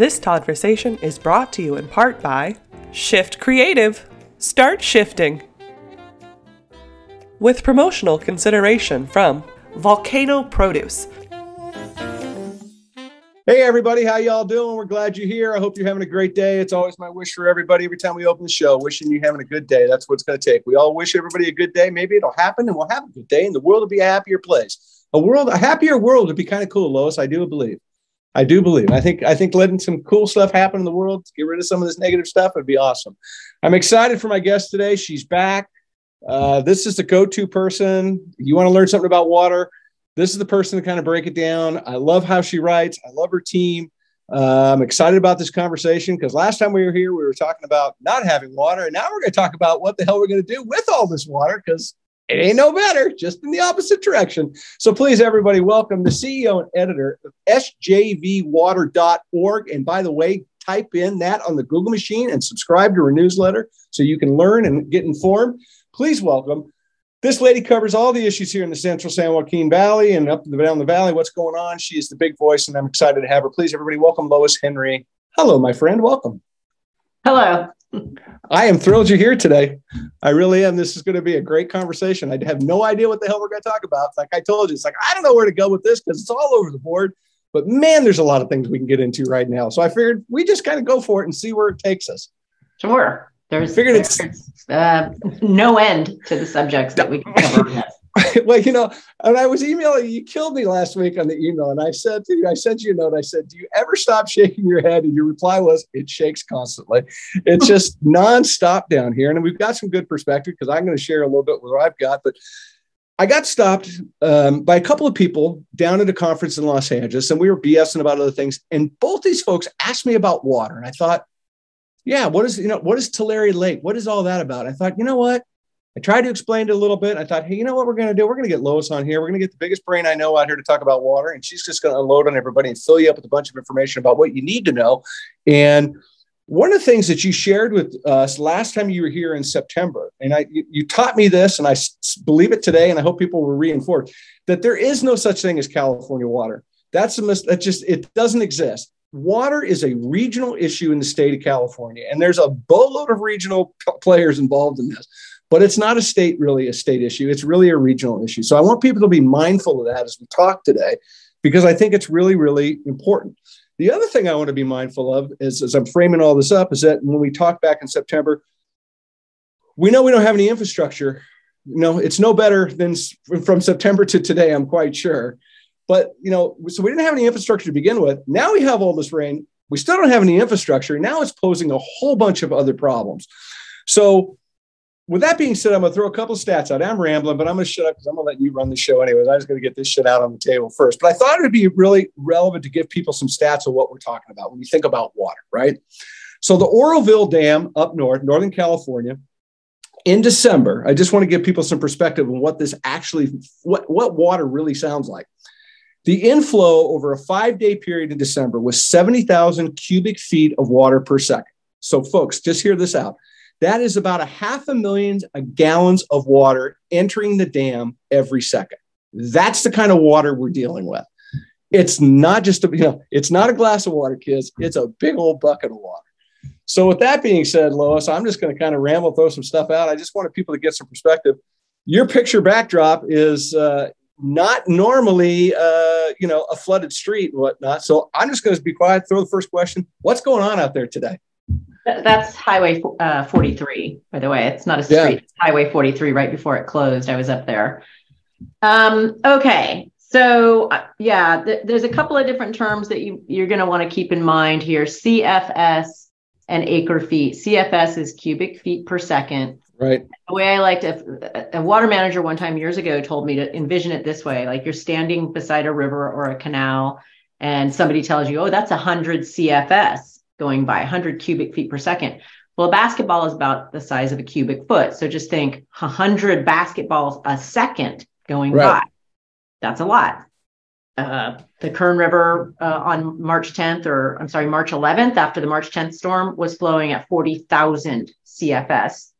This conversation is brought to you in part by Shift Creative. Start shifting. With promotional consideration from Volcano Produce. Hey everybody, how y'all doing? We're glad you're here. I hope you're having a great day. It's always my wish for everybody every time we open the show, wishing you having a good day. That's what it's going to take. We all wish everybody a good day. Maybe it'll happen and we'll have a good day and the world will be a happier place. A world, a happier world would be kind of cool, Lois. I do believe. I do believe. I think I think letting some cool stuff happen in the world, to get rid of some of this negative stuff, would be awesome. I'm excited for my guest today. She's back. Uh, this is the go-to person. You want to learn something about water? This is the person to kind of break it down. I love how she writes. I love her team. Uh, I'm excited about this conversation because last time we were here, we were talking about not having water, and now we're going to talk about what the hell we're going to do with all this water because it ain't no better, just in the opposite direction. So please, everybody, welcome the CEO and editor of sjvwater.org. And by the way, type in that on the Google machine and subscribe to her newsletter so you can learn and get informed. Please welcome. This lady covers all the issues here in the central San Joaquin Valley and up and down the valley. What's going on? She is the big voice, and I'm excited to have her. Please, everybody, welcome Lois Henry. Hello, my friend. Welcome. Hello. I am thrilled you're here today. I really am. This is going to be a great conversation. I have no idea what the hell we're going to talk about. Like I told you, it's like I don't know where to go with this because it's all over the board. But man, there's a lot of things we can get into right now. So I figured we just kind of go for it and see where it takes us. Sure. There's, figured there's it's, uh, no end to the subjects that we can cover. well, you know, and I was emailing you, killed me last week on the email. And I said to you, I sent you a note. I said, Do you ever stop shaking your head? And your reply was, It shakes constantly. It's just nonstop down here. And we've got some good perspective because I'm going to share a little bit what I've got. But I got stopped um, by a couple of people down at a conference in Los Angeles, and we were BSing about other things. And both these folks asked me about water. And I thought, yeah, what is, you know, what is Tulare Lake? What is all that about? I thought, you know what? I tried to explain it a little bit. I thought, hey, you know what we're going to do? We're going to get Lois on here. We're going to get the biggest brain I know out here to talk about water, and she's just going to unload on everybody and fill you up with a bunch of information about what you need to know. And one of the things that you shared with us last time you were here in September, and I, you, you taught me this, and I believe it today, and I hope people will reinforce that there is no such thing as California water. That's a mis- that just it doesn't exist. Water is a regional issue in the state of California, and there's a boatload of regional players involved in this but it's not a state really a state issue. It's really a regional issue. So i want people to be mindful of that as we talk today because i think it's really really important. The other thing i want to be mindful of is as i'm framing all this up is that when we talk back in september we know we don't have any infrastructure. You know it's no better than from september to today i'm quite sure. But you know so we didn't have any infrastructure to begin with. Now we have all this rain. We still don't have any infrastructure. Now it's posing a whole bunch of other problems. So with that being said, I'm going to throw a couple stats out. I'm rambling, but I'm going to shut up because I'm going to let you run the show anyways. I was going to get this shit out on the table first. But I thought it would be really relevant to give people some stats of what we're talking about when you think about water, right? So the Oroville Dam up north, Northern California, in December, I just want to give people some perspective on what this actually, what, what water really sounds like. The inflow over a five day period in December was 70,000 cubic feet of water per second. So, folks, just hear this out. That is about a half a million gallons of water entering the dam every second. That's the kind of water we're dealing with. It's not just a, you know, it's not a glass of water, kids. It's a big old bucket of water. So, with that being said, Lois, I'm just going to kind of ramble, throw some stuff out. I just wanted people to get some perspective. Your picture backdrop is uh, not normally, uh, you know, a flooded street and whatnot. So, I'm just going to be quiet, throw the first question. What's going on out there today? That's Highway uh, 43, by the way. It's not a street. Yeah. It's Highway 43 right before it closed. I was up there. Um, okay. So, uh, yeah, th- there's a couple of different terms that you, you're going to want to keep in mind here CFS and acre feet. CFS is cubic feet per second. Right. The way I like to, a water manager one time years ago told me to envision it this way like you're standing beside a river or a canal, and somebody tells you, oh, that's 100 CFS going by 100 cubic feet per second. Well, a basketball is about the size of a cubic foot. So just think 100 basketballs a second going right. by. That's a lot. Uh, the Kern River uh, on March 10th, or I'm sorry, March 11th, after the March 10th storm, was flowing at 40,000 CFS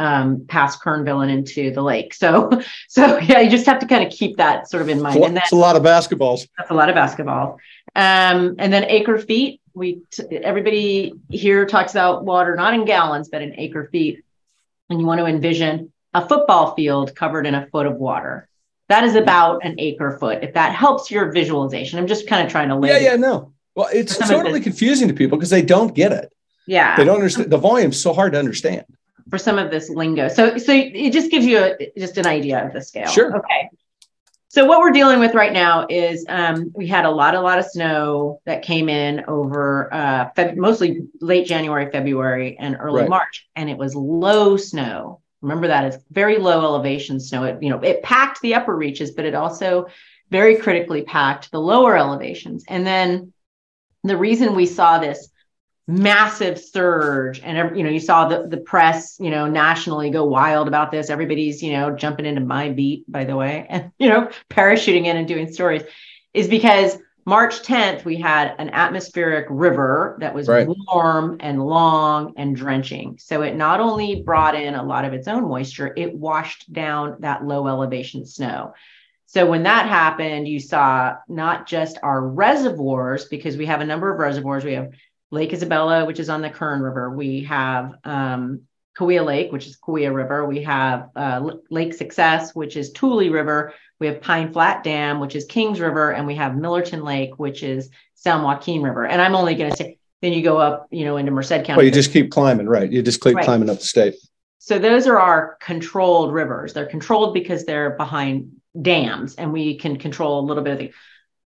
um, past Kernville and into the lake. So, so yeah, you just have to kind of keep that sort of in mind. That's a lot of basketballs. That's a lot of basketball. Um, and then acre feet. We t- everybody here talks about water not in gallons but in acre feet, and you want to envision a football field covered in a foot of water. That is about an acre foot. If that helps your visualization, I'm just kind of trying to. Yeah, yeah, no. Well, it's totally confusing to people because they don't get it. Yeah, they don't understand. The volume's so hard to understand for some of this lingo. So, so it just gives you a, just an idea of the scale. Sure. Okay. So what we're dealing with right now is um, we had a lot, a lot of snow that came in over uh, Feb- mostly late January, February, and early right. March, and it was low snow. Remember that it's very low elevation snow. It you know it packed the upper reaches, but it also very critically packed the lower elevations. And then the reason we saw this massive surge and you know you saw the the press you know nationally go wild about this everybody's you know jumping into my beat by the way and you know parachuting in and doing stories is because March 10th we had an atmospheric river that was right. warm and long and drenching so it not only brought in a lot of its own moisture it washed down that low elevation snow so when that happened, you saw not just our reservoirs, because we have a number of reservoirs. We have Lake Isabella, which is on the Kern River. We have um, Kaweah Lake, which is Kaweah River. We have uh, Lake Success, which is Tule River. We have Pine Flat Dam, which is Kings River, and we have Millerton Lake, which is San Joaquin River. And I'm only going to say, then you go up, you know, into Merced County. Well, you just keep climbing, right? You just keep right. climbing up the state. So those are our controlled rivers. They're controlled because they're behind dams, and we can control a little bit of the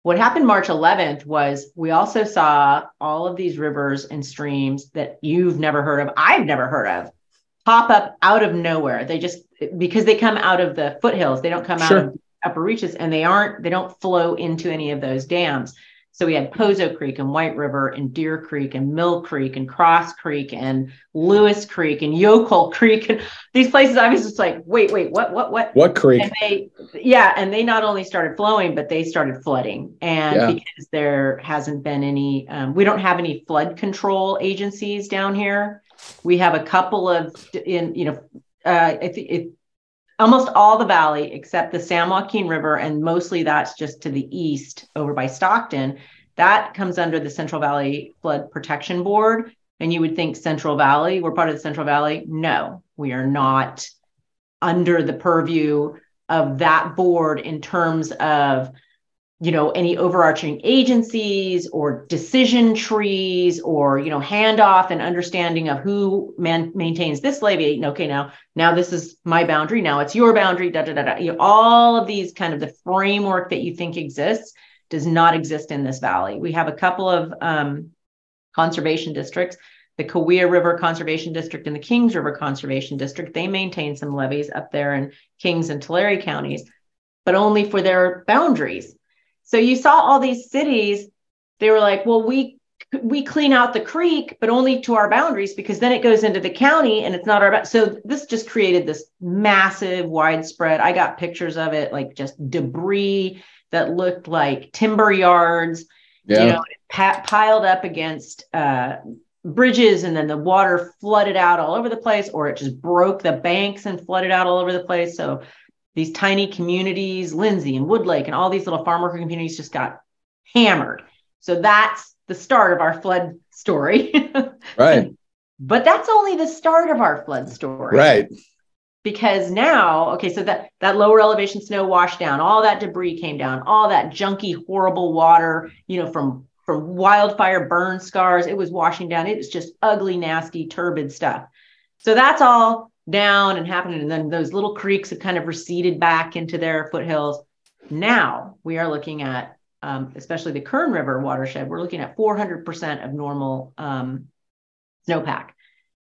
what happened March 11th was we also saw all of these rivers and streams that you've never heard of, I've never heard of, pop up out of nowhere. They just because they come out of the foothills, they don't come sure. out of upper reaches and they aren't they don't flow into any of those dams. So we had Poso Creek and White River and Deer Creek and Mill Creek and Cross Creek and Lewis Creek and Yokohl Creek and these places. I was just like, wait, wait, what, what, what? What creek? And they, yeah, and they not only started flowing, but they started flooding. And yeah. because there hasn't been any, um, we don't have any flood control agencies down here. We have a couple of in, you know, uh, it, it almost all the valley except the San Joaquin River, and mostly that's just to the east over by Stockton. That comes under the Central Valley Flood Protection Board. And you would think Central Valley, we're part of the Central Valley. No, we are not under the purview of that board in terms of you know any overarching agencies or decision trees or you know handoff and understanding of who man- maintains this levee okay now now this is my boundary. Now it's your boundary da da da da. You know, all of these kind of the framework that you think exists does not exist in this valley. We have a couple of um, conservation districts the Kaweah River Conservation District and the Kings River Conservation District, they maintain some levees up there in Kings and Tulare counties, but only for their boundaries. So you saw all these cities, they were like, well, we we clean out the creek, but only to our boundaries because then it goes into the county and it's not our. So this just created this massive, widespread. I got pictures of it, like just debris that looked like timber yards, yeah. you know, piled up against uh, bridges, and then the water flooded out all over the place, or it just broke the banks and flooded out all over the place. So these tiny communities, Lindsay and Woodlake, and all these little farm worker communities just got hammered. So that's the start of our flood story. right. But that's only the start of our flood story. Right. Because now, okay, so that that lower elevation snow washed down, all that debris came down, all that junky, horrible water, you know, from from wildfire burn scars, it was washing down. It was just ugly, nasty, turbid stuff. So that's all down and happening. And then those little creeks have kind of receded back into their foothills. Now we are looking at, um, especially the Kern River watershed, we're looking at 400% of normal um, snowpack.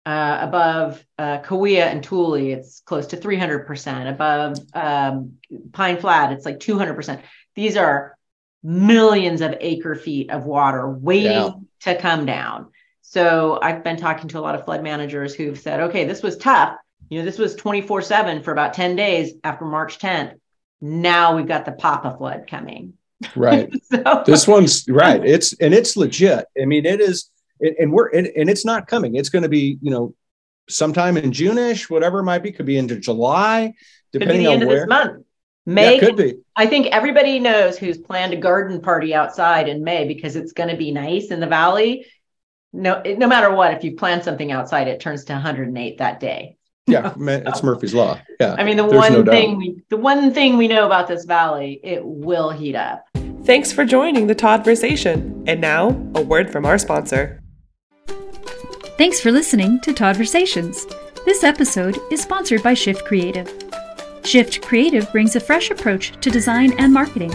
Uh, above uh, Kaweah and Tule, it's close to 300%. Above um, Pine Flat, it's like 200%. These are millions of acre feet of water waiting yeah. to come down. So I've been talking to a lot of flood managers who've said, okay, this was tough. You know, this was 24 7 for about 10 days after March 10th. Now we've got the Papa flood coming. Right. so, this one's right. It's and it's legit. I mean, it is, and we're and, and it's not coming. It's going to be, you know, sometime in June-ish, whatever it might be, could be into July, depending could be the on end where. Of this month. May yeah, could be. I think everybody knows who's planned a garden party outside in May because it's going to be nice in the valley. No, no matter what, if you plan something outside, it turns to 108 that day. Yeah, it's Murphy's law. Yeah. I mean, the one no thing doubt. we the one thing we know about this valley, it will heat up. Thanks for joining the todd Toddversation. And now, a word from our sponsor. Thanks for listening to todd Toddversations. This episode is sponsored by Shift Creative. Shift Creative brings a fresh approach to design and marketing.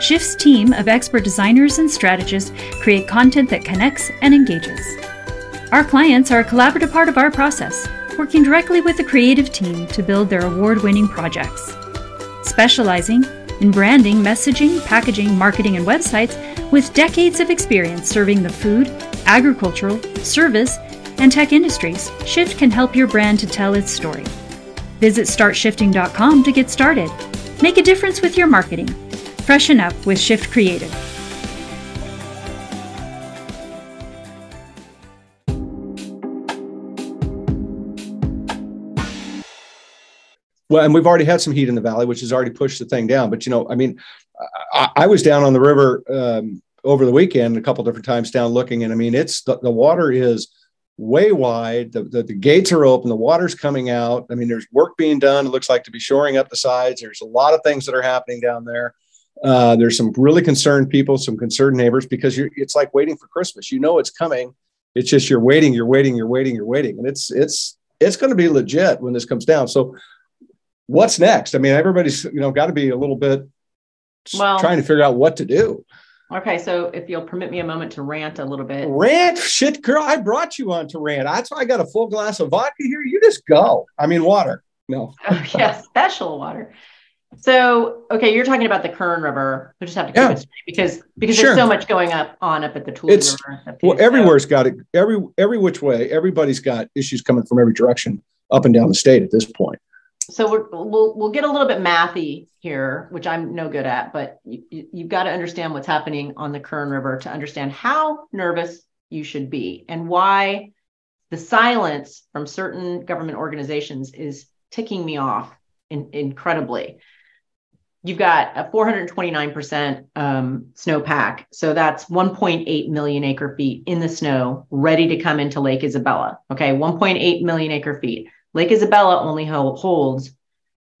Shift's team of expert designers and strategists create content that connects and engages. Our clients are a collaborative part of our process, working directly with the creative team to build their award winning projects. Specializing in branding, messaging, packaging, marketing, and websites with decades of experience serving the food, agricultural, service, and tech industries, Shift can help your brand to tell its story. Visit startshifting.com to get started. Make a difference with your marketing. Freshen up with Shift Creative. Well, and we've already had some heat in the valley, which has already pushed the thing down. But you know, I mean, I, I was down on the river um, over the weekend a couple different times down looking, and I mean, it's the, the water is way wide. The, the, the, gates are open. The water's coming out. I mean, there's work being done. It looks like to be shoring up the sides. There's a lot of things that are happening down there. Uh, there's some really concerned people, some concerned neighbors, because it's like waiting for Christmas. You know it's coming. It's just you're waiting, you're waiting, you're waiting, you're waiting, and it's it's it's going to be legit when this comes down. So, what's next? I mean, everybody's you know got to be a little bit well, trying to figure out what to do. Okay, so if you'll permit me a moment to rant a little bit. Rant, shit, girl! I brought you on to rant. That's why I got a full glass of vodka here. You just go. I mean, water. No. oh, yeah, special water. So, okay, you're talking about the Kern River. We just have to keep yeah. it because because sure. there's so much going up on up at the Tule it's, River. Well, everywhere's got it. Every every which way, everybody's got issues coming from every direction up and down the state at this point so we will we'll get a little bit mathy here, which I'm no good at, but you, you've got to understand what's happening on the Kern River to understand how nervous you should be and why the silence from certain government organizations is ticking me off in, incredibly. You've got a 429% um, snowpack. So that's 1.8 million acre feet in the snow ready to come into Lake Isabella. Okay, 1.8 million acre feet. Lake Isabella only holds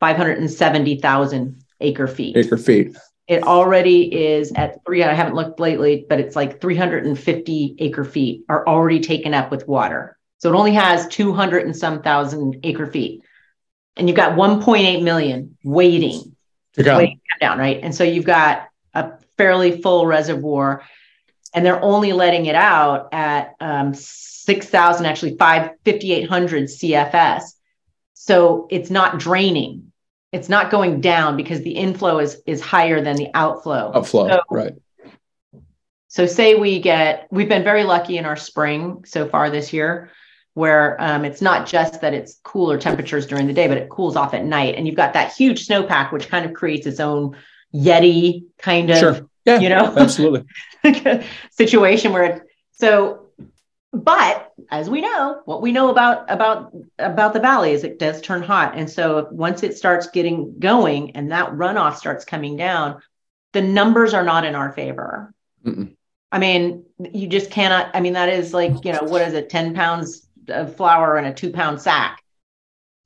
570,000 acre feet. Acre feet. It already is at three. I haven't looked lately, but it's like 350 acre feet are already taken up with water. So it only has 200 and some thousand acre feet. And you've got 1.8 million waiting, to waiting down, right? And so you've got a fairly full reservoir, and they're only letting it out at um, 6,000, actually 5, 5,800 CFS. So it's not draining. It's not going down because the inflow is is higher than the outflow. Outflow, so, right. So say we get, we've been very lucky in our spring so far this year, where um, it's not just that it's cooler temperatures during the day, but it cools off at night. And you've got that huge snowpack, which kind of creates its own Yeti kind of, sure. yeah, you know, absolutely situation where it, so but as we know what we know about about about the valley is it does turn hot and so once it starts getting going and that runoff starts coming down the numbers are not in our favor Mm-mm. i mean you just cannot i mean that is like you know what is it 10 pounds of flour in a two pound sack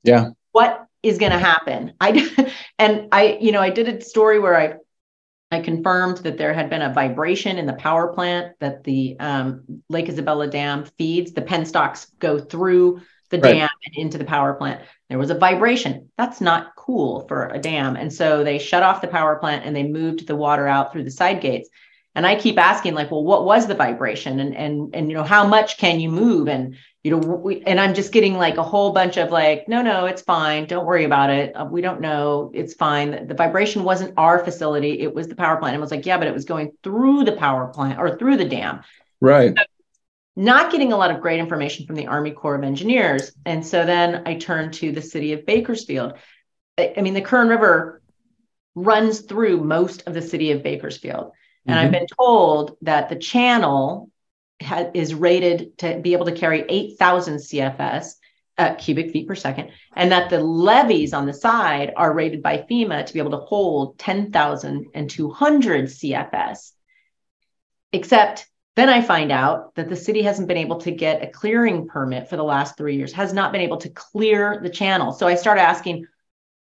yeah what is going to happen i and i you know i did a story where i I confirmed that there had been a vibration in the power plant that the um, Lake Isabella Dam feeds. The penstocks go through the right. dam and into the power plant. There was a vibration. That's not cool for a dam. And so they shut off the power plant and they moved the water out through the side gates. And I keep asking, like, well, what was the vibration? And and and you know, how much can you move? And you know, we, and I'm just getting like a whole bunch of like, no, no, it's fine. Don't worry about it. Uh, we don't know. It's fine. The, the vibration wasn't our facility. It was the power plant. And I was like, yeah, but it was going through the power plant or through the dam. Right. So not getting a lot of great information from the Army Corps of Engineers. And so then I turned to the city of Bakersfield. I, I mean, the Kern River runs through most of the city of Bakersfield. And mm-hmm. I've been told that the channel ha- is rated to be able to carry 8,000 CFS uh, cubic feet per second, and that the levees on the side are rated by FEMA to be able to hold 10,200 CFS. Except then I find out that the city hasn't been able to get a clearing permit for the last three years, has not been able to clear the channel. So I start asking,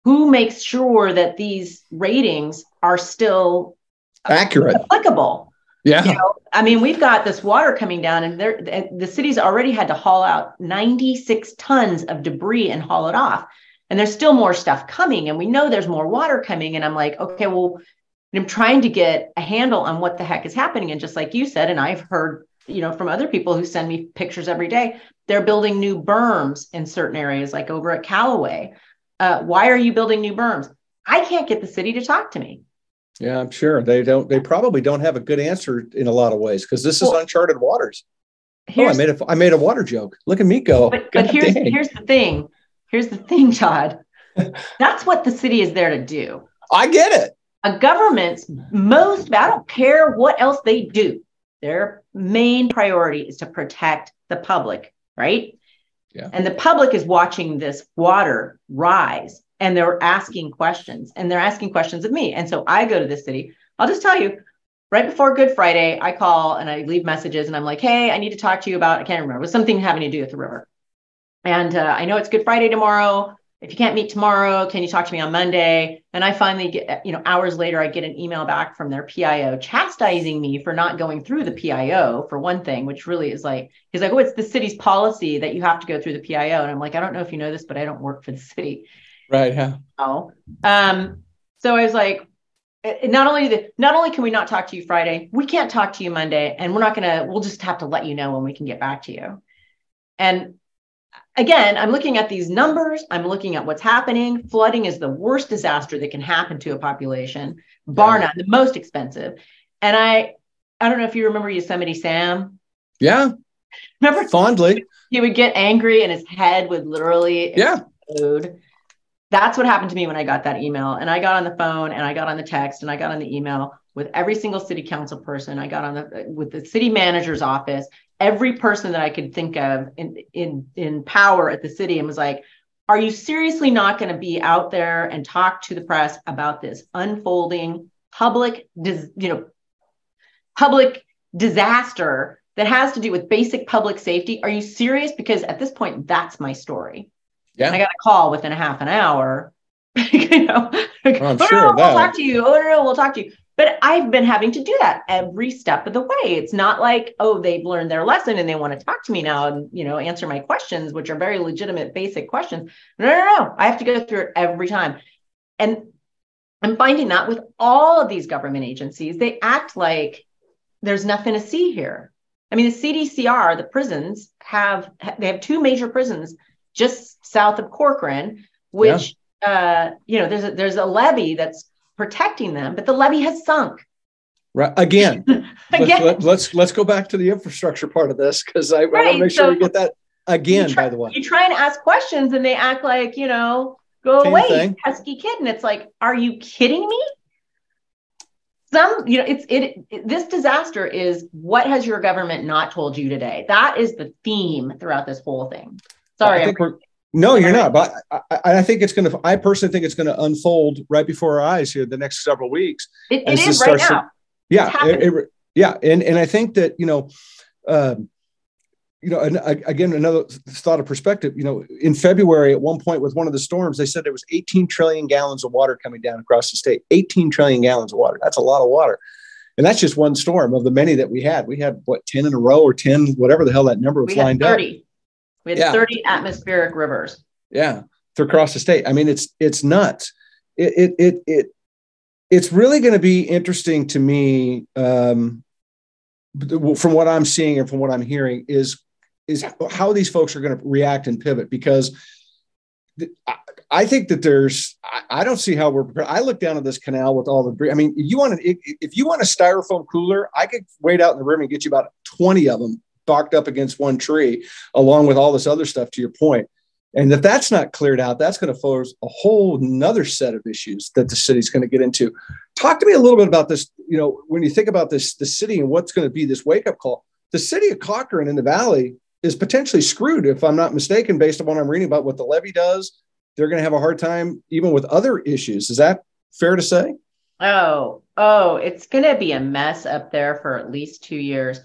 who makes sure that these ratings are still accurate, applicable? Yeah. You know, I mean, we've got this water coming down, and there the city's already had to haul out 96 tons of debris and haul it off. And there's still more stuff coming, and we know there's more water coming. And I'm like, okay, well, I'm trying to get a handle on what the heck is happening. And just like you said, and I've heard, you know, from other people who send me pictures every day, they're building new berms in certain areas, like over at Calloway. Uh, why are you building new berms? I can't get the city to talk to me. Yeah, I'm sure they don't. They probably don't have a good answer in a lot of ways because this is well, uncharted waters. Oh, I made a I made a water joke. Look at me go. But, but here's dang. here's the thing. Here's the thing, Todd. That's what the city is there to do. I get it. A government's most I don't care what else they do. Their main priority is to protect the public, right? Yeah. And the public is watching this water rise and they're asking questions and they're asking questions of me. And so I go to the city. I'll just tell you, right before Good Friday, I call and I leave messages and I'm like, hey, I need to talk to you about, I can't remember, it was something having to do with the river. And uh, I know it's Good Friday tomorrow. If you can't meet tomorrow, can you talk to me on Monday? And I finally get, you know, hours later, I get an email back from their PIO chastising me for not going through the PIO for one thing, which really is like, he's like, oh, it's the city's policy that you have to go through the PIO. And I'm like, I don't know if you know this, but I don't work for the city. Right. Yeah. Oh. Um, so I was like, not only the, not only can we not talk to you Friday, we can't talk to you Monday, and we're not gonna. We'll just have to let you know when we can get back to you. And again, I'm looking at these numbers. I'm looking at what's happening. Flooding is the worst disaster that can happen to a population, bar none, the most expensive. And I, I don't know if you remember Yosemite Sam. Yeah. Remember fondly. He would get angry, and his head would literally yeah. explode that's what happened to me when I got that email. And I got on the phone and I got on the text and I got on the email with every single city council person. I got on the with the city manager's office, every person that I could think of in in in power at the city and was like, are you seriously not going to be out there and talk to the press about this unfolding public dis, you know public disaster that has to do with basic public safety? Are you serious? Because at this point, that's my story. Yeah. And I got a call within a half an hour. you know, like, oh, sure no, we'll talk to you. Oh no, no, we'll talk to you. But I've been having to do that every step of the way. It's not like, oh, they've learned their lesson and they want to talk to me now and you know answer my questions, which are very legitimate, basic questions. No, no, no. I have to go through it every time. And I'm finding that with all of these government agencies, they act like there's nothing to see here. I mean, the CDCR, the prisons have they have two major prisons just south of Corcoran, which yeah. uh, you know there's a, there's a levee that's protecting them, but the levee has sunk. Right again. again. Let's, let's, let's go back to the infrastructure part of this because I, right. I want to make so sure we get that again. Try, by the way, you try and ask questions and they act like you know go Same away, thing. pesky kid, and it's like, are you kidding me? Some, you know, it's it, it. This disaster is what has your government not told you today? That is the theme throughout this whole thing. Sorry. I think we're, no, you're not. But I, I, think it's going to, I personally think it's going to unfold right before our eyes here the next several weeks. it, it is right now. To, yeah. It, it, yeah. And, and I think that, you know, um, you know, and again, another thought of perspective, you know, in February at one point with one of the storms, they said there was 18 trillion gallons of water coming down across the state, 18 trillion gallons of water. That's a lot of water. And that's just one storm of the many that we had. We had what, 10 in a row or 10, whatever the hell that number was lined 30. up. We had yeah. 30 atmospheric rivers. Yeah, across the state. I mean, it's it's nuts. It it it, it it's really going to be interesting to me um, from what I'm seeing and from what I'm hearing is is how these folks are going to react and pivot because I think that there's I don't see how we're prepared. I look down at this canal with all the I mean, you want to if you want a styrofoam cooler, I could wait out in the river and get you about 20 of them docked up against one tree, along with all this other stuff, to your point. And if that's not cleared out, that's going to force a whole another set of issues that the city's going to get into. Talk to me a little bit about this. You know, when you think about this, the city and what's going to be this wake up call, the city of Corcoran in the valley is potentially screwed if I'm not mistaken, based on what I'm reading about what the levee does. They're going to have a hard time even with other issues. Is that fair to say? Oh, oh, it's going to be a mess up there for at least two years.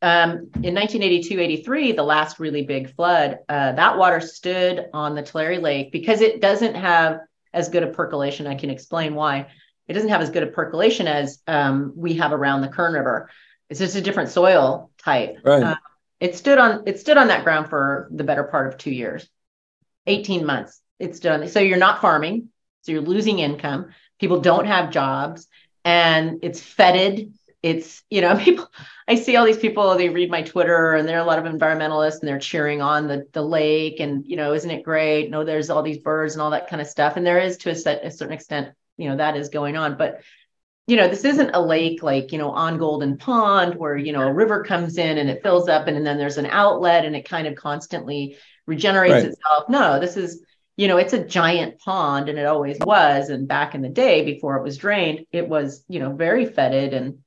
Um, in 1982 83, the last really big flood, uh, that water stood on the Tulare Lake because it doesn't have as good a percolation. I can explain why. It doesn't have as good a percolation as um, we have around the Kern River. It's just a different soil type. Right. Uh, it stood on it stood on that ground for the better part of two years, 18 months. It's done. So you're not farming, so you're losing income. People don't have jobs, and it's fetid. It's you know people. I see all these people. They read my Twitter, and there are a lot of environmentalists, and they're cheering on the the lake, and you know, isn't it great? No, there's all these birds and all that kind of stuff, and there is to a, set, a certain extent, you know, that is going on, but you know, this isn't a lake like, you know, on Golden Pond where, you know, a river comes in and it fills up and, and then there's an outlet and it kind of constantly regenerates right. itself. No, this is, you know, it's a giant pond and it always was. And back in the day before it was drained, it was, you know, very fetid and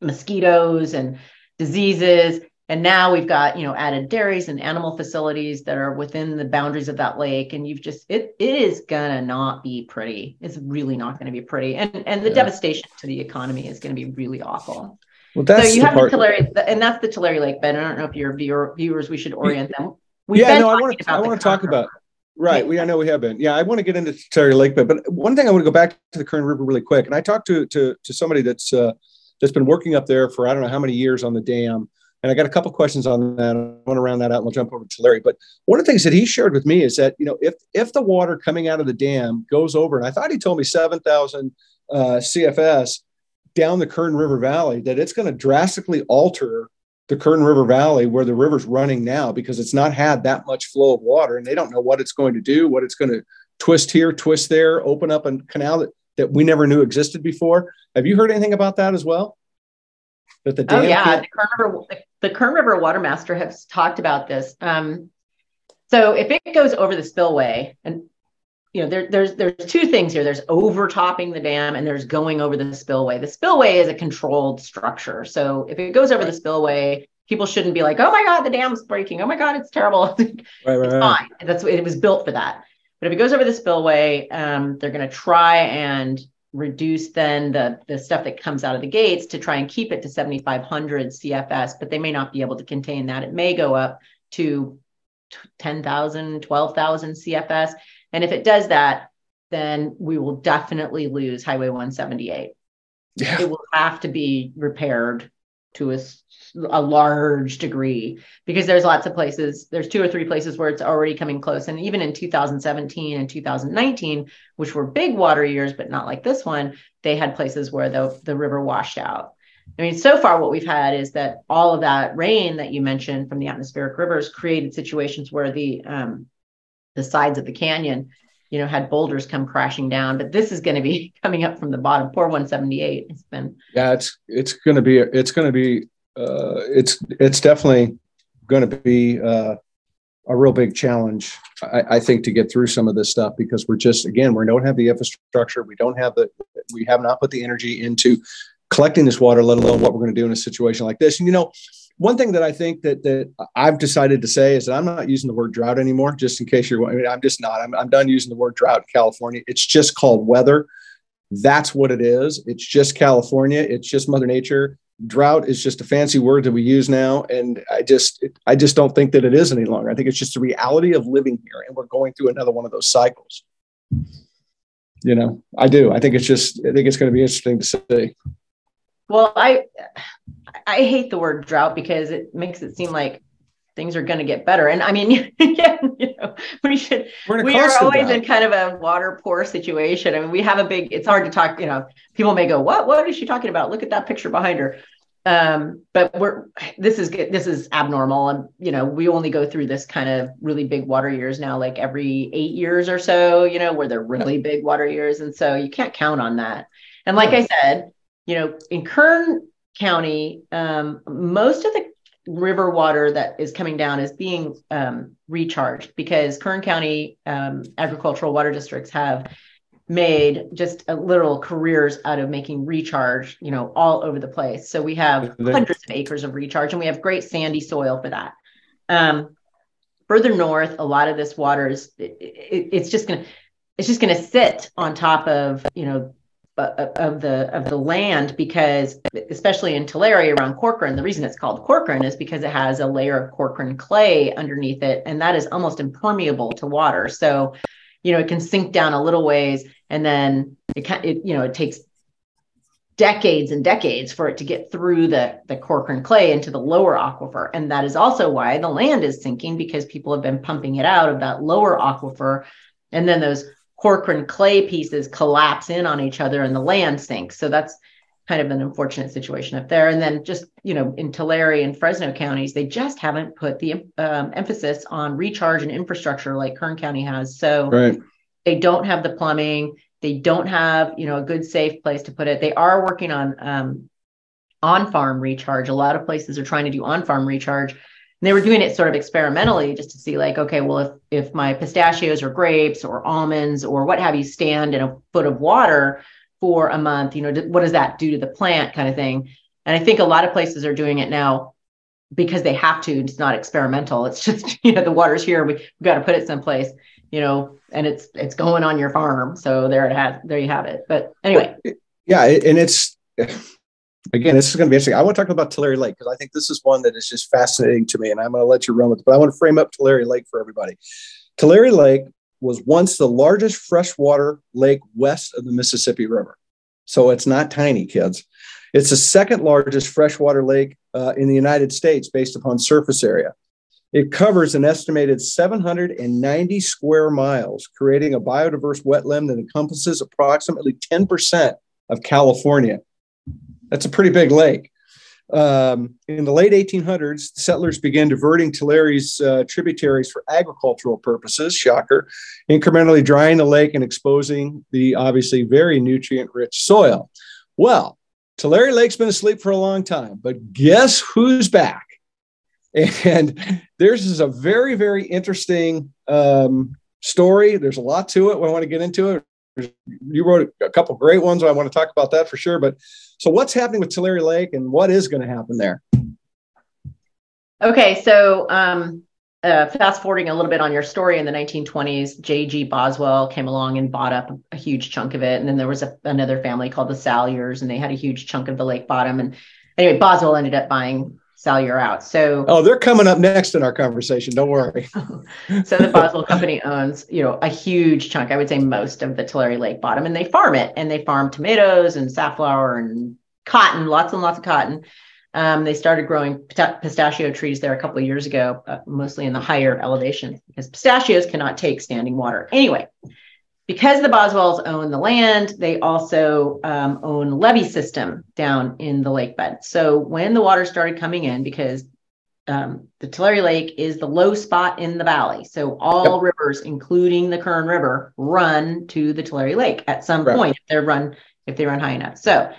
mosquitoes and diseases and now we've got you know added dairies and animal facilities that are within the boundaries of that lake and you've just it, it is gonna not be pretty it's really not gonna be pretty and and the yeah. devastation to the economy is gonna be really awful well that's so you have the Tulare, and that's the Tulare Lake bed. I don't know if your viewer, viewers, we should orient them. We've yeah, no, I want to. I want to talk about. Right, we I know we have been. Yeah, I want to get into Tulare Lake bed, but one thing I want to go back to the Kern River really quick. And I talked to to to somebody that's uh, that's been working up there for I don't know how many years on the dam, and I got a couple questions on that. I want to round that out and we'll jump over to Larry. But one of the things that he shared with me is that, you know, if if the water coming out of the dam goes over, and I thought he told me 7,000 uh, CFS down the Kern River Valley, that it's going to drastically alter the Kern River Valley where the river's running now because it's not had that much flow of water and they don't know what it's going to do, what it's going to twist here, twist there, open up a canal that, that we never knew existed before. Have you heard anything about that as well? That the dam oh yeah, the Kern River the Kern River Watermaster has talked about this. Um, so if it goes over the spillway, and you know, there, there's there's two things here. There's overtopping the dam, and there's going over the spillway. The spillway is a controlled structure. So if it goes over the spillway, people shouldn't be like, "Oh my God, the dam's breaking! Oh my God, it's terrible." right, right, it's right. fine. That's it was built for that. But if it goes over the spillway, um, they're going to try and reduce then the, the stuff that comes out of the gates to try and keep it to 7,500 CFS, but they may not be able to contain that. It may go up to 10,000, 12,000 CFS. And if it does that, then we will definitely lose Highway 178. Yeah. It will have to be repaired to a a large degree because there's lots of places there's two or three places where it's already coming close. And even in 2017 and 2019 which were big water years but not like this one they had places where the, the river washed out. I mean so far what we've had is that all of that rain that you mentioned from the atmospheric rivers created situations where the um, the sides of the canyon you know had boulders come crashing down. But this is going to be coming up from the bottom. Poor 178 it's been yeah it's it's going to be it's going to be uh, it's it's definitely going to be uh, a real big challenge, I, I, think, to get through some of this stuff because we're just again we don't have the infrastructure, we don't have the we have not put the energy into collecting this water, let alone what we're going to do in a situation like this. And you know, one thing that I think that that I've decided to say is that I'm not using the word drought anymore. Just in case you're, I mean, I'm just not. I'm, I'm done using the word drought in California. It's just called weather. That's what it is. It's just California. It's just Mother Nature drought is just a fancy word that we use now and i just i just don't think that it is any longer. I think it's just the reality of living here and we're going through another one of those cycles. You know i do. I think it's just i think it's going to be interesting to see. Well i i hate the word drought because it makes it seem like things are going to get better. And i mean yeah, you know we should we are always in kind of a water poor situation. I mean we have a big it's hard to talk you know people may go what what is she talking about? Look at that picture behind her. Um, but we're this is this is abnormal. And you know we only go through this kind of really big water years now like every eight years or so you know where they're really big water years. And so you can't count on that. And like i said you know in kern county um, most of the river water that is coming down is being um, recharged because kern county um, agricultural water districts have made just a literal careers out of making recharge, you know, all over the place. So we have hundreds of acres of recharge and we have great sandy soil for that. Um, further north, a lot of this water is it, it, it's just gonna it's just gonna sit on top of you know Uh, of the of the land because especially in Tulare around Corcoran, the reason it's called Corcoran is because it has a layer of Corcoran clay underneath it, and that is almost impermeable to water. So, you know, it can sink down a little ways, and then it can it you know it takes decades and decades for it to get through the the Corcoran clay into the lower aquifer, and that is also why the land is sinking because people have been pumping it out of that lower aquifer, and then those Corcoran clay pieces collapse in on each other and the land sinks. So that's kind of an unfortunate situation up there. And then just, you know, in Tulare and Fresno counties, they just haven't put the um, emphasis on recharge and infrastructure like Kern County has. So right. they don't have the plumbing. They don't have, you know, a good safe place to put it. They are working on um, on farm recharge. A lot of places are trying to do on farm recharge and they were doing it sort of experimentally just to see like okay well if if my pistachios or grapes or almonds or what have you stand in a foot of water for a month you know what does that do to the plant kind of thing? And i think a lot of places are doing it now because they have to it's not experimental it's just you know the water's here we, have got to put it someplace you know and it's it's going on your farm so there it has there you have it. But anyway. Yeah and it's again, this is going to be interesting. I want to talk about Tulare Lake because I think this is one that is just fascinating to me, and I'm going to let you run with it. But I want to frame up Tulare Lake for everybody. Tulare Lake was once the largest freshwater lake west of the Mississippi River. So it's not tiny, kids. It's the second largest freshwater lake uh, in the United States based upon surface area. It covers an estimated 790 square miles, creating a biodiverse wetland that encompasses approximately 10% of California. That's a pretty big lake. Um, in the late 1800s, settlers began diverting Tulare's uh, tributaries for agricultural purposes, shocker, incrementally drying the lake and exposing the obviously very nutrient rich soil. Well, Tulare Lake's been asleep for a long time, but guess who's back? And there's is a very, very interesting um, story. There's a lot to it. I want to get into it you wrote a couple great ones. I want to talk about that for sure. But so, what's happening with Tulare Lake, and what is going to happen there? Okay, so um, uh, fast forwarding a little bit on your story in the 1920s, J.G. Boswell came along and bought up a huge chunk of it, and then there was a, another family called the Salyers, and they had a huge chunk of the lake bottom. And anyway, Boswell ended up buying Salyer out. So oh, they're coming up next in our conversation. Don't worry. so the Boswell Company owns, you know, a huge chunk. I would say most of the Tulare Lake bottom, and they farm it. And they farm tomatoes and safflower and cotton, lots and lots of cotton. Um, they started growing pistachio trees there a couple of years ago, uh, mostly in the higher elevation because pistachios cannot take standing water. Anyway, because the Boswells own the land, they also um, own levee system down in the lake bed. So when the water started coming in, because um, the Tulare Lake is the low spot in the valley, so all yep. rivers, including the Kern River, run to the Tulare Lake at some right. point if they run if they run high enough. So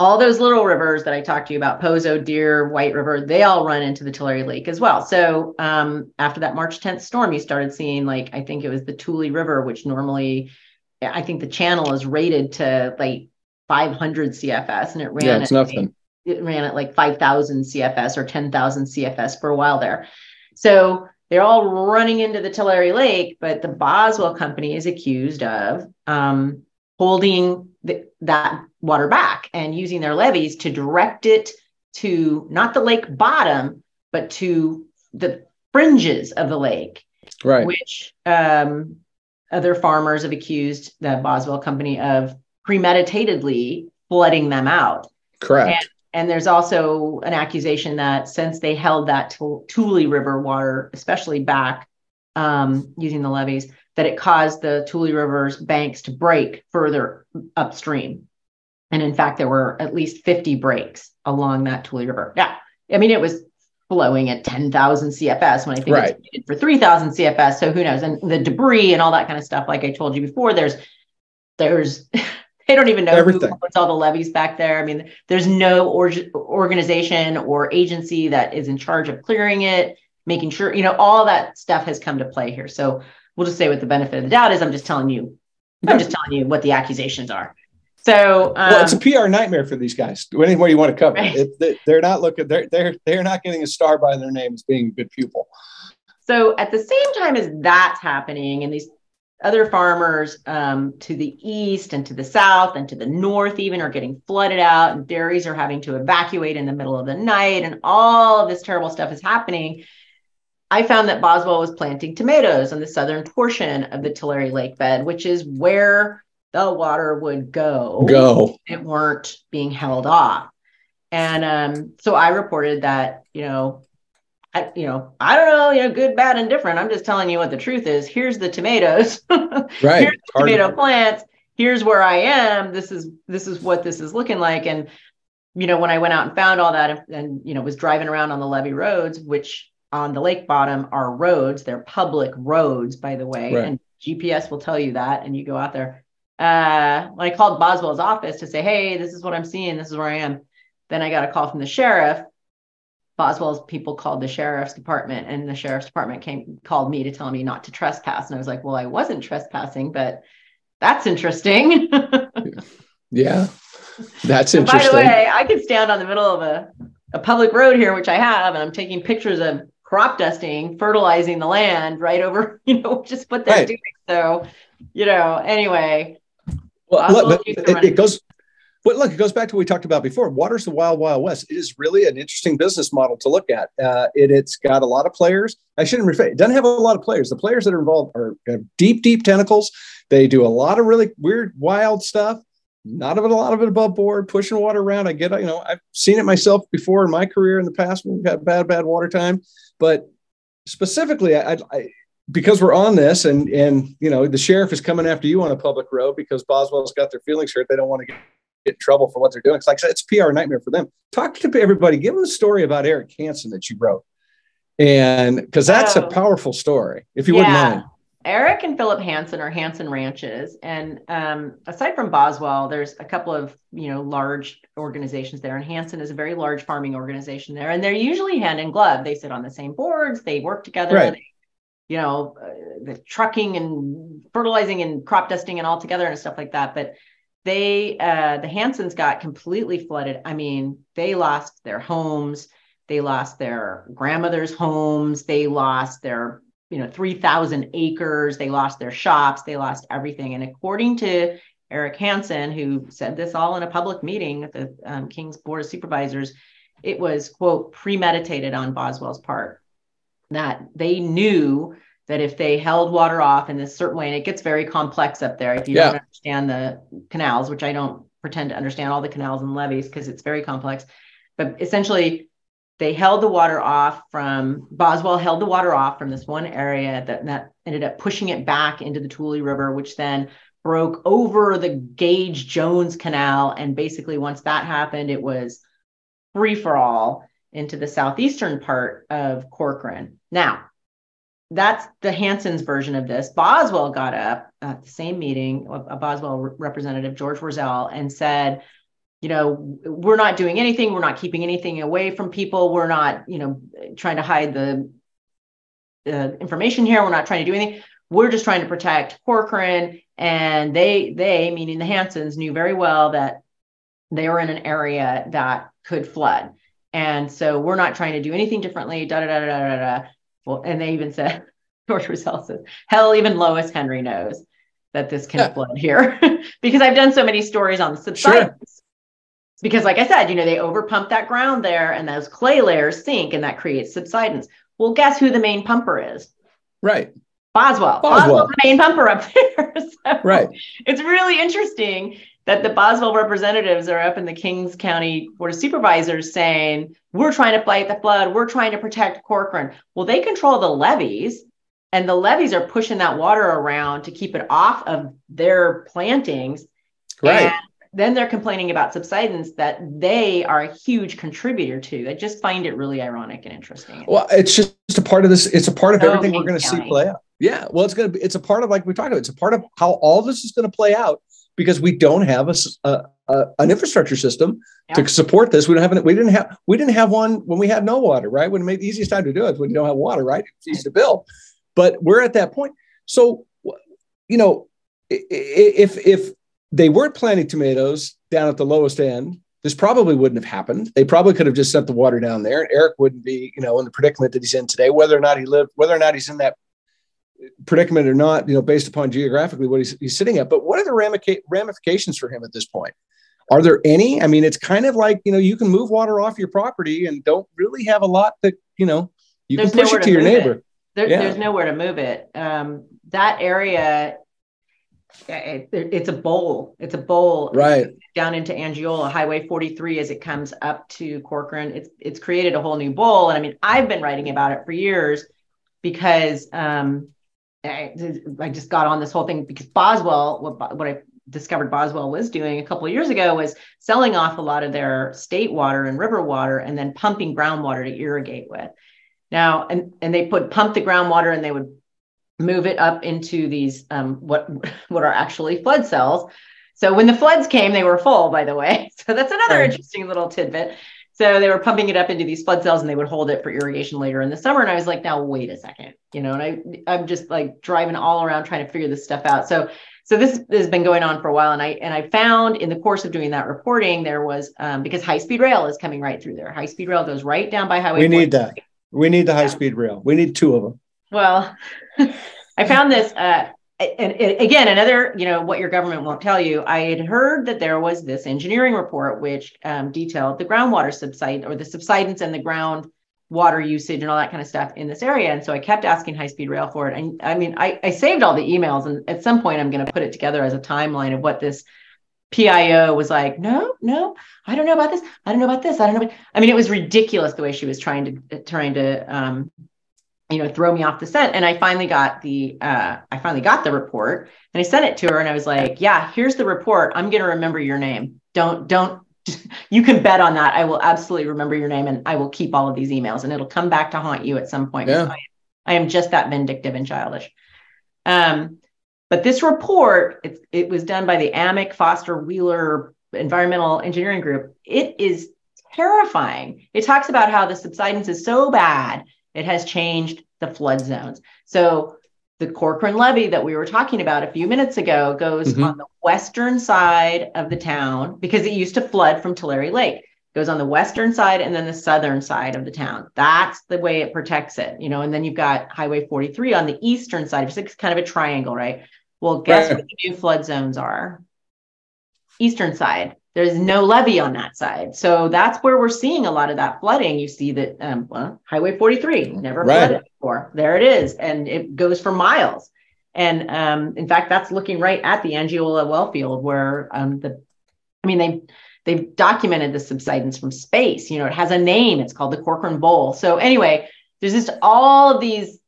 all those little rivers that I talked to you about, Poso, Deer, White River, they all run into the Tulare Lake as well. So um, after that March 10th storm, you started seeing like I think it was the Tule River, which normally I think the channel is rated to like 500 CFS, and it ran. Yeah, it's at, nothing. It ran at like 5,000 CFS or 10,000 CFS for a while there. So they're all running into the Tulare Lake, but the Boswell Company is accused of um, holding the, that water back and using their levees to direct it to not the lake bottom, but to the fringes of the lake, right? Which um, other farmers have accused the Boswell Company of premeditatedly flooding them out. Correct. And, and there's also an accusation that since they held that Tule River water, especially back um, using the levees, that it caused the Tule River's banks to break further upstream. And in fact, there were at least 50 breaks along that Tule River. Yeah. I mean, it was flowing at 10,000 CFS when I think right. it's for 3,000 CFS. So who knows? And the debris and all that kind of stuff, like I told you before, there's, there's, they don't even know Everything. who owns all the levees back there. I mean, there's no or- organization or agency that is in charge of clearing it, making sure, you know, all that stuff has come to play here. So we'll just say with the benefit of the doubt is I'm just telling you, I'm just telling you what the accusations are. So um, well, it's a um, PR nightmare for these guys. Anywhere you want to cover right. it, they're not looking. They're they're they're not getting a star by their name as being a good pupil. So at the same time as that's happening, and these other farmers um, to the east and to the south and to the north even are getting flooded out, and dairies are having to evacuate in the middle of the night, and all of this terrible stuff is happening. I found that Boswell was planting tomatoes on the southern portion of the Tulare Lake bed, which is where the water would go. Go. It weren't being held off. And um, so I reported that, you know, I, you know, I don't know, you know, good, bad, and different. I'm just telling you what the truth is. Here's the tomatoes. right. Here's the tomato plants. Here's where I am. This is this is what this is looking like. And you know, when I went out and found all that, and, and you know, was driving around on the levee roads, which on the lake bottom are roads. They're public roads, by the way, right. and GPS will tell you that. And you go out there. Uh, when I called Boswell's office to say, "Hey, this is what I'm seeing. This is where I am," then I got a call from the sheriff. Boswell's people called the sheriff's department, and the sheriff's department came called me to tell me not to trespass. And I was like, "Well, I wasn't trespassing, but that's interesting." yeah, that's interesting. by the way, I could stand on the middle of a a public road here, which I have, and I'm taking pictures of crop dusting, fertilizing the land right over, you know, just what they're right. doing. So, you know, anyway. Well, look, it, it, goes, but look, it goes back to what we talked about before. Water's the wild, wild west. It is really an interesting business model to look at. Uh, it, has got a lot of players. I shouldn't refer. It doesn't have a lot of players. The players that are involved are have deep, deep tentacles. They do a lot of really weird, wild stuff. Not of it, a lot of it above board, pushing water around. I get, you know, I've seen it myself before in my career in the past when we've had bad, bad water time. But specifically, I, I because we're on this and and you know the sheriff is coming after you on a public road because Boswell's got their feelings hurt. They don't want to get, get in trouble for what they're doing. It's like it's a PR nightmare for them. Talk to everybody. Give them the story about Eric Hansen that you wrote, and because that's oh, a powerful story. If you yeah. wouldn't mind. Eric and Philip Hansen are Hansen Ranches, and um, aside from Boswell, there's a couple of you know large organizations there, and Hansen is a very large farming organization there, and they're usually hand in glove. They sit on the same boards, they work together. Right. They, you know, uh, the trucking and fertilizing and crop dusting and all together and stuff like that. But they, uh, the Hansens got completely flooded. I mean, they lost their homes, they lost their grandmother's homes, they lost their you know 3000 acres they lost their shops they lost everything and according to eric hansen who said this all in a public meeting at the um, Kings board of supervisors it was quote premeditated on boswell's part that they knew that if they held water off in this certain way and it gets very complex up there if you yeah. don't understand the canals which i don't pretend to understand all the canals and levees because it's very complex but essentially they held the water off from Boswell held the water off from this one area that, that ended up pushing it back into the Tule River, which then broke over the Gage Jones Canal. And basically, once that happened, it was free for all into the southeastern part of Corcoran. Now, that's the Hansens version of this. Boswell got up at the same meeting, a Boswell representative, George Roselle, and said, you know we're not doing anything. We're not keeping anything away from people. We're not you know trying to hide the uh, information here. We're not trying to do anything. We're just trying to protect corcoran. And they they meaning the Hansens, knew very well that they were in an area that could flood and so we're not trying to do anything differently da da da da da da well and they even said george Roselle says hell even lois henry knows that this can yeah. flood here because i've done so many stories on the subsidence sure because like I said, you know, they overpump that ground there and those clay layers sink and that creates subsidence. Well, guess who the main pumper is? Right. Boswell. Boswell. Boswell's the main pumper up there. so right. It's really interesting that the Boswell representatives are up in the Kings County Board of Supervisors saying, we're trying to fight the flood. We're trying to protect Corcoran. Well, they control the levees and the levees are pushing that water around to keep it off of their plantings. Right. And then they're complaining about subsidence that they are a huge contributor to. I just find it really ironic and interesting. Well, it's just a part of this. It's a part of oh, everything we're going to see play out. Yeah. Well, it's going to be, it's a part of, like we talked about, it's a part of how all this is going to play out because we don't have a, a, a an infrastructure system yeah. to support this. We don't have, an, we didn't have, we didn't have one when we had no water, right? When it made the easiest time to do it when you don't have water, right? It's easy to build, but we're at that point. So, you know, if, if, they weren't planting tomatoes down at the lowest end, this probably wouldn't have happened. They probably could have just sent the water down there. And Eric wouldn't be, you know, in the predicament that he's in today, whether or not he lived, whether or not he's in that predicament or not, you know, based upon geographically what he's, he's sitting at. But what are the ramifications for him at this point? Are there any? I mean, it's kind of like, you know, you can move water off your property and don't really have a lot that, you know, you there's can push it to, to your neighbor. There, yeah. There's nowhere to move it. Um, that area it, it's a bowl. It's a bowl right down into Angiola Highway 43 as it comes up to Corcoran. It's it's created a whole new bowl, and I mean I've been writing about it for years because um, I, I just got on this whole thing because Boswell what, what I discovered Boswell was doing a couple of years ago was selling off a lot of their state water and river water and then pumping groundwater to irrigate with. Now and and they put pump the groundwater and they would move it up into these um, what what are actually flood cells. So when the floods came, they were full, by the way. So that's another interesting little tidbit. So they were pumping it up into these flood cells and they would hold it for irrigation later in the summer. And I was like, now wait a second, you know, and I I'm just like driving all around trying to figure this stuff out. So so this has been going on for a while. And I and I found in the course of doing that reporting, there was um, because high speed rail is coming right through there. High speed rail goes right down by highway. We need that. We need the high speed rail. We need two of them. Well, I found this, uh, and, and, again, another, you know, what your government won't tell you. I had heard that there was this engineering report which um, detailed the groundwater subside or the subsidence and the ground water usage and all that kind of stuff in this area. And so I kept asking high speed rail for it. And I mean, I, I saved all the emails, and at some point, I'm going to put it together as a timeline of what this PIO was like, no, no, I don't know about this. I don't know about this. I don't know. I mean, it was ridiculous the way she was trying to trying to um, you know throw me off the scent. And i finally got the uh, i finally got the report and i sent it to her and i was like yeah here's the report. I'm going to remember your name. Don't don't you can bet on that. I will absolutely remember your name and i will keep all of these emails and it'll come back to haunt you at some point. Yeah. I, I am just that vindictive and childish. Um, but this report it, it was done by the Amec Foster Wheeler environmental engineering group. It is terrifying. It talks about how the subsidence is so bad it has changed the flood zones. So the Corcoran levee that we were talking about a few minutes ago goes mm-hmm. on the western side of the town because it used to flood from Tulare Lake. It goes on the western side and then the southern side of the town. That's the way it protects it, you know. And then you've got Highway 43 on the eastern side. It's kind of a triangle, right? Well, guess right. what the new flood zones are? Eastern side there's no levee on that side. So that's where we're seeing a lot of that flooding. You see that um, well, Highway 43 never right. flooded before. There it is. And it goes for miles. And um, in fact, that's looking right at the Angiola well field where um, the, I mean, they, they've documented the subsidence from space. You know, it has a name. It's called the Corcoran Bowl. So anyway, there's just all of these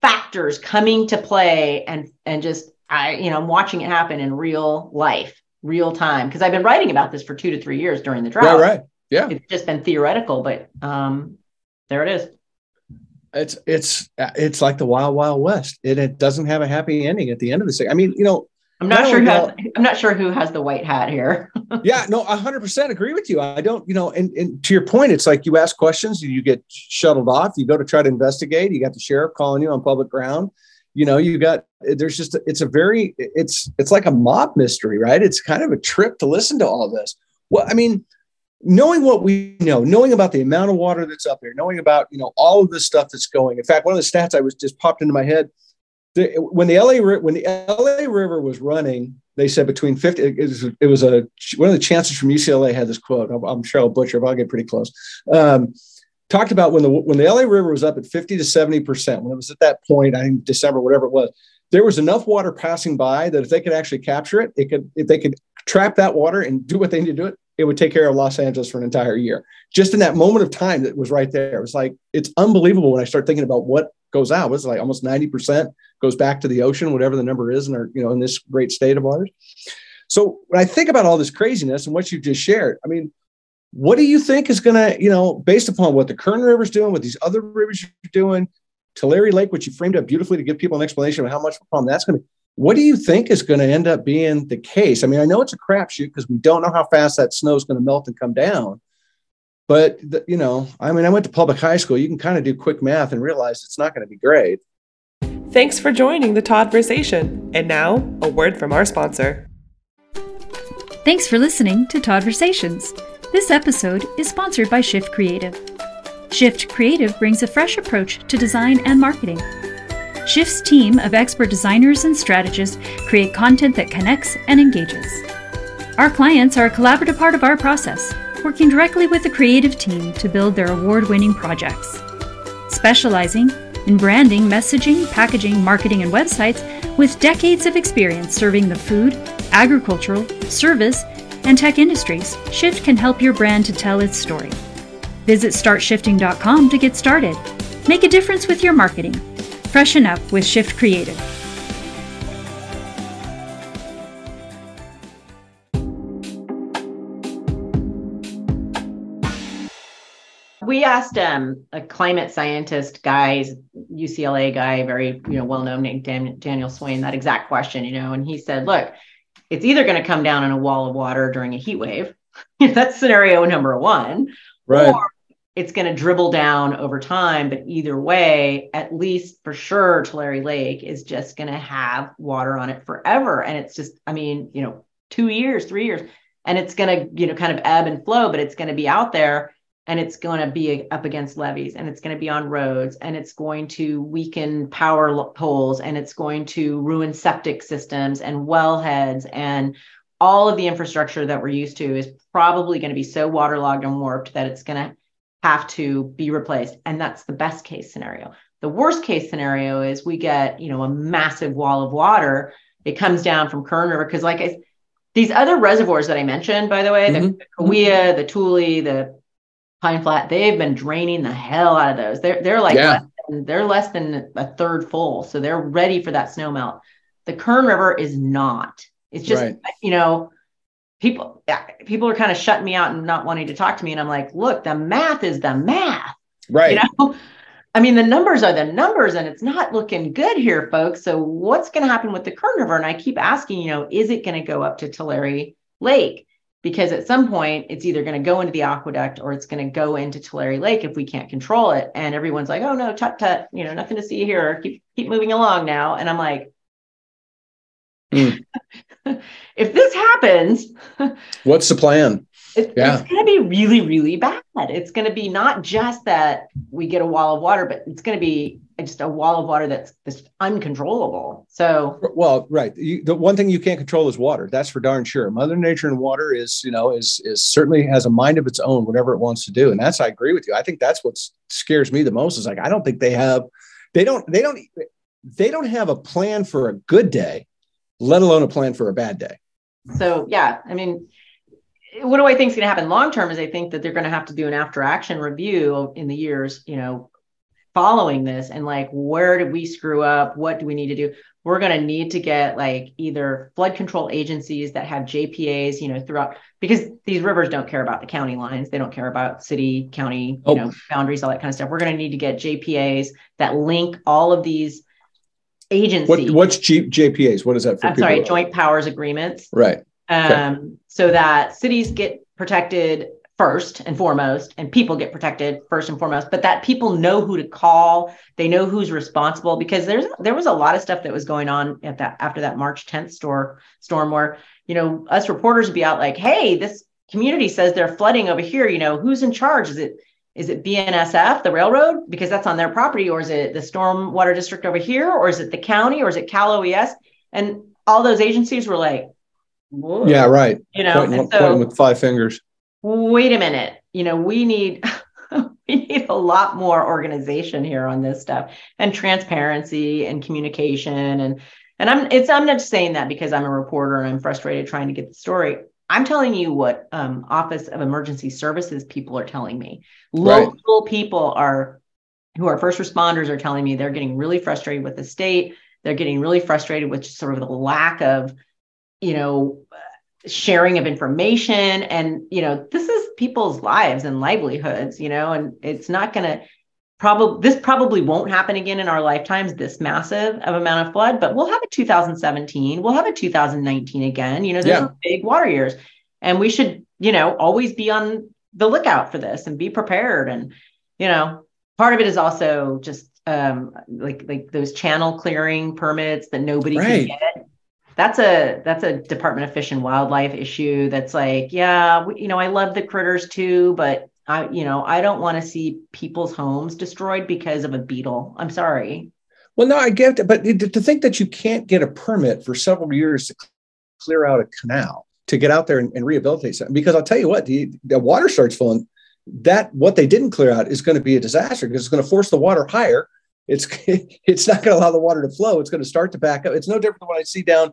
factors coming to play and, and just, I, you know, I'm watching it happen in real life real time because I've been writing about this for two to three years during the drought. Yeah, right. Yeah. It's just been theoretical, but um, there it is. It's it's it's like the wild wild west. It, it doesn't have a happy ending at the end of the day. I mean, you know, I'm not sure who has, I'm not sure who has the white hat here. yeah, no, 100% agree with you. I don't, you know, and, and to your point, it's like you ask questions, you get shuttled off, you go to try to investigate, you got the sheriff calling you on public ground you know you got there's just it's a very it's it's like a mob mystery right? It's kind of a trip to listen to all this. Well i mean knowing what we know knowing about the amount of water that's up there knowing about you know all of this stuff that's going. In fact one of the stats i was just popped into my head when the la when the la river was running they said between 50 it was, it was a one of the chancellors from ucla had this quote. I'm, sure i'll butcher if i'll get pretty close. Um, talked about when the when the LA River was up at 50 to 70 percent, when it was at that point, I think December, whatever it was, there was enough water passing by that if they could actually capture it, it could if they could trap that water and do what they need to do it, it would take care of Los Angeles for an entire year. Just in that moment of time that was right there. It was like it's unbelievable when I start thinking about what goes out. It's like almost 90% goes back to the ocean, whatever the number is, in our, you know, in this great state of ours. So when I think about all this craziness and what you just shared, I mean, what do you think is going to, you know, based upon what the Kern River's doing, what these other rivers are doing, Tulare Lake, which you framed up beautifully to give people an explanation of how much of a problem that's going to be. What do you think is going to end up being the case? I mean, I know it's a crapshoot because we don't know how fast that snow is going to melt and come down. But, the, you know, I mean, I went to public high school. You can kind of do quick math and realize it's not going to be great. Thanks for joining the Toddversation. And now, a word from our sponsor. Thanks for listening to Toddversations. This episode is sponsored by Shift Creative. Shift Creative brings a fresh approach to design and marketing. Shift's team of expert designers and strategists create content that connects and engages. Our clients are a collaborative part of our process, working directly with the creative team to build their award winning projects. Specializing in branding, messaging, packaging, marketing, and websites with decades of experience serving the food, agricultural, service, and tech industries, Shift can help your brand to tell its story. Visit startshifting.com to get started. Make a difference with your marketing. Freshen up with Shift Creative. we asked um, a climate scientist guy, UCLA guy, very you know well known named Dan- Daniel Swain, that exact question, you know, and he said, "Look, it's either going to come down in a wall of water during a heat wave, that's scenario number one, Right. or it's going to dribble down over time. But either way, at least for sure, Tulare Lake is just going to have water on it forever, and it's just, I mean, you know, two years, three years, and it's going to you know kind of ebb and flow, but it's going to be out there." And it's going to be up against levees and it's going to be on roads and it's going to weaken power poles and it's going to ruin septic systems and wellheads and all of the infrastructure that we're used to is probably going to be so waterlogged and warped that it's going to have to be replaced and that's the best case scenario the worst case scenario is we get you know a massive wall of water it comes down from kern river because like i these other reservoirs that i mentioned by the way Mhm. the Kaweah, the Tule, the Pine Flat, they've been draining the hell out of those. They're they're like Yeah. less than, they're less than a third full, so they're ready for that snow melt. The Kern River is not. It's just Right. you know, people people are kind of shutting me out and not wanting to talk to me, and I'm like, look, the math is the math. Right. You know, I mean, the numbers are the numbers, and it's not looking good here, folks. So what's going to happen with the Kern River? And I keep asking, you know, is it going to go up to Tulare Lake? Because at some point it's either going to go into the aqueduct or it's going to go into Tulare Lake if we can't control it. And everyone's like, "Oh no, tut tut, you know, nothing to see here. Keep keep moving along now." And I'm like, Mm. if this happens, What's the plan? it, Yeah. it's going to be really, really bad. It's going to be not just that we get a wall of water, but it's going to be just a wall of water that's just uncontrollable. So Well, right. You, the one thing you can't control is water. That's for darn sure. Mother Nature and water is, you know, is is certainly has a mind of its own, whatever it wants to do. And that's I agree with you. I think that's what scares me the most. Is like I don't think they have, they don't, they don't, they don't have a plan for a good day, let alone a plan for a bad day. So yeah, I mean, what do I think is going to happen long term? Is I think that they're going to have to do an after action review in the years, you know, following this, and like where did we screw up? What do we need to do? We're going to need to get like either flood control agencies that have JPAs, you know, throughout because these rivers don't care about the county lines. They don't care about city, county, you Oh. know, boundaries, all that kind of stuff. We're going to need to get JPAs that link all of these agencies. What what's G, JPAs? What is that for? I'm sorry, joint powers agreements Right. um, so that cities get protected first and foremost, and people get protected first and foremost. But that people know who to call, they know who's responsible because there's there was a lot of stuff that was going on at that after that March 10th store storm where you know us reporters would be out like, hey, this community says they're flooding over here. You know, who's in charge? Is it is it BNSF, the railroad, because that's on their property, or is it the stormwater district over here, or is it the county, or is it Cal OES? And all those agencies were like, Whoa. Yeah. Right. you know, Pointing, and pointing with five fingers. Wait a minute, you know, we need we need a lot more organization here on this stuff and transparency and communication and and I'm it's I'm not just saying that because I'm a reporter and I'm frustrated trying to get the story. I'm telling you what um, Office of Emergency Services people are telling me. Right. Local people are who are first responders are telling me they're getting really frustrated with the state. They're getting really frustrated with just sort of the lack of, you know, sharing of information. And, you know, this is people's lives and livelihoods, you know, and it's not going to probably, this probably won't happen again in our lifetimes, this massive of amount of flood, but we'll have a 2017, we'll have a 2019 again. You know, there's Yeah. big water years. And we should, you know, always be on the lookout for this and be prepared. And, you know, part of it is also just um like like those channel clearing permits that nobody Right. can get that's a that's a Department of Fish and Wildlife issue. That's like, yeah, we, you know, I love the critters too, but I, you know, I don't want to see people's homes destroyed because of a beetle. I'm sorry. Well, no, I get it, but to think that you can't get a permit for several years to clear out a canal to get out there and, and rehabilitate something, because I'll tell you what, the, the water starts flowing. That what they didn't clear out is going to be a disaster because it's going to force the water higher. It's it's not going to allow the water to flow. It's going to start to back up. It's no different than what I see down,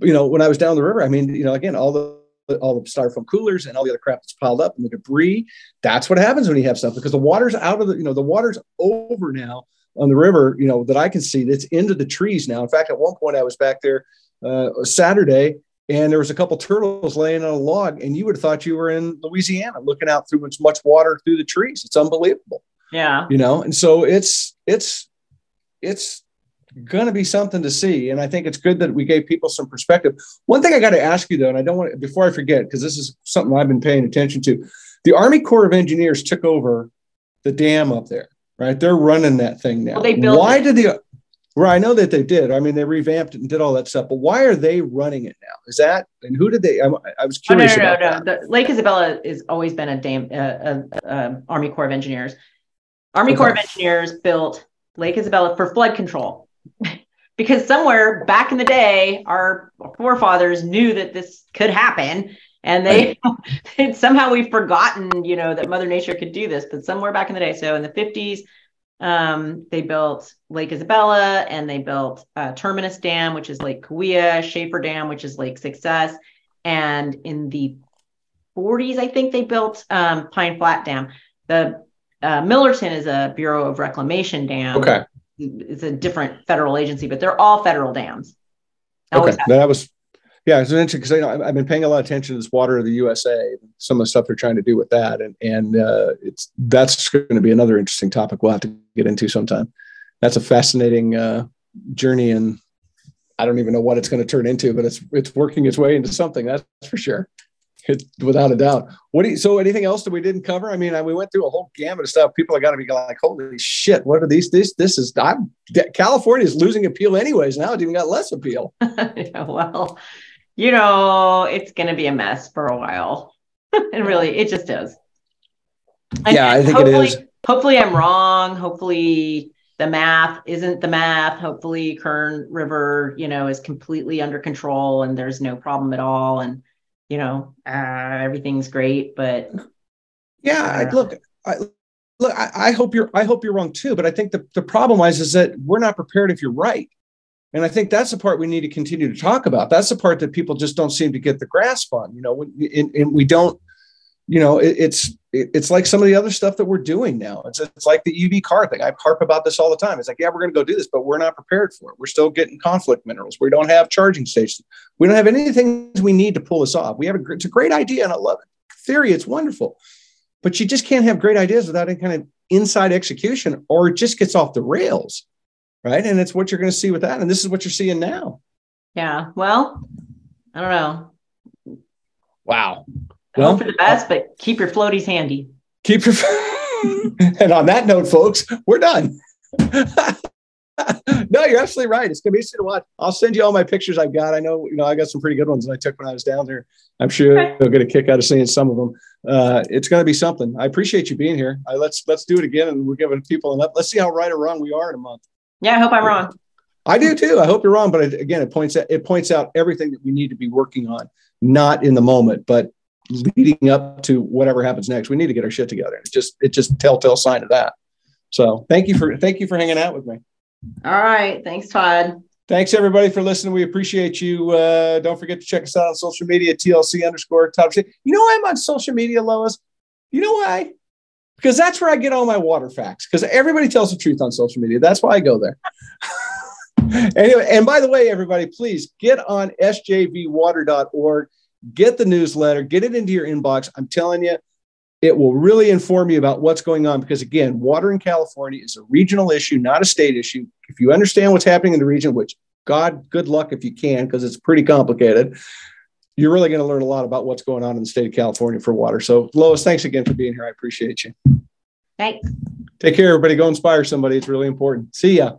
you know, when I was down the river. I mean, you know, again, all the all the styrofoam coolers and all the other crap that's piled up and the debris. That's what happens when you have stuff because the water's out of the, you know, the water's over now on the river, you know, that I can see that's into the trees now. In fact, at one point I was back there uh, Saturday and there was a couple turtles laying on a log and you would have thought you were in Louisiana looking out through as much water through the trees. It's unbelievable. Yeah. You know, and so it's, it's, it's going to be something to see. And I think it's good that we gave people some perspective. One thing I got to ask you though, and I don't want to, before I forget, because this is something I've been paying attention to. The Army Corps of Engineers took over the dam up there, right? They're running that thing now. Well, they built why it. did the Well, I know that they did. I mean, they revamped it and did all that stuff. But why are they running it now? Is that and who did they? I, I was Oh, no, curious no, no, no. that. The, Lake Isabella has always been a dam, uh, uh, uh, Army Corps of Engineers. Army Okay. Corps of Engineers built Lake Isabella for flood control because somewhere back in the day, our forefathers knew that this could happen. And they, somehow we've forgotten, you know, that Mother Nature could do this, but somewhere back in the day. So in the 50s, um, they built Lake Isabella and they built uh, Terminus Dam, which is Lake Kaweah, Schaefer Dam, which is Lake Success. And in the 40s, I think they built um, Pine Flat Dam. The uh, Millerton is a Bureau of Reclamation dam. Okay. It's a different federal agency, but they're all federal dams. Always Okay. That was, yeah, it's interesting because you know, I've- I've been paying a lot of attention to this water of the USA, some of the stuff they're trying to do with that, and and uh, it's that's going to be another interesting topic we'll have to get into sometime. That's a fascinating uh, journey, and I don't even know what it's going to turn into, but it's it's working its way into something. That's for sure, it, without a doubt. What do you, so? Anything else that we didn't cover? I mean, I, we went through a whole gamut of stuff. People are got to be like, "Holy shit! What are these? This this is I'm, California is losing appeal anyways. Now it even got less appeal." yeah, well, you know, it's going to be a mess for a while. and really, it just is. And- Yeah, I think it hopefully- is. Hopefully, I'm wrong. Hopefully, the math isn't the math. Hopefully, Kern River, you know, is completely under control and there's no problem at all. And, you know, uh, everything's great. But Yeah, I, look, I, look, I, I hope you're, I hope you're wrong too. But I think the, the problem lies is that we're not prepared if you're right, and I think that's the part we need to continue to talk about. That's the part that people just don't seem to get the grasp on. You know, when, and, and we don't, you know, it, it's it's like some of the other stuff that we're doing now. It's it's like the EV car thing. I harp about this all the time. It's like, yeah, we're going to go do this, but we're not prepared for it. We're still getting conflict minerals. We don't have charging stations. We don't have anything we need to pull this off. We have a, it's a great idea, and I love it. Theory, it's wonderful but you just can't have great ideas without any kind of inside execution or it just gets off the rails right and it's what you're going to see with that and this is what you're seeing now yeah, well, I don't know. wow I Well, hope for the best, but keep your floaties handy. keep your and on that note folks we're done. No you're absolutely right. It's going to be interesting to watch. I'll send you all my pictures i've got. I know you know i got some pretty good ones that i took when i was down there. I'm sure Okay. you'll get a kick out of seeing some of them. Uh, it's going to be something. I appreciate you being here. I, let's let's do it again and we're giving people an up let's see how right or wrong we are in a month. Yeah, I hope I'm wrong. I do too. I hope you're wrong, but it, again, it points out it points out everything that we need to be working on, not in the moment, but leading up to whatever happens next. We need to get our shit together. It's just it's just telltale sign of that. So thank you for thank you for hanging out with me. All right. Thanks, Todd. Thanks everybody for listening. We appreciate you. Uh, don't forget to check us out on social media, TLC underscore top. shit. You know why I'm on social media, Lois? You know why? Because that's where I get all my water facts. Because everybody tells the truth on social media. That's why I go there. anyway, and by the way, everybody, please get on sjvwater.org, get the newsletter, get it into your inbox. I'm telling you, it will really inform you about what's going on because, again, water in California is a regional issue, not a state issue. If you understand what's happening in the region, which God, good luck if you can, because it's pretty complicated, you're really going to learn a lot about what's going on in the state of California for water. So, Lois, thanks again for being here. I appreciate you. Thanks. Take care, everybody. Go inspire somebody. It's really important. See ya.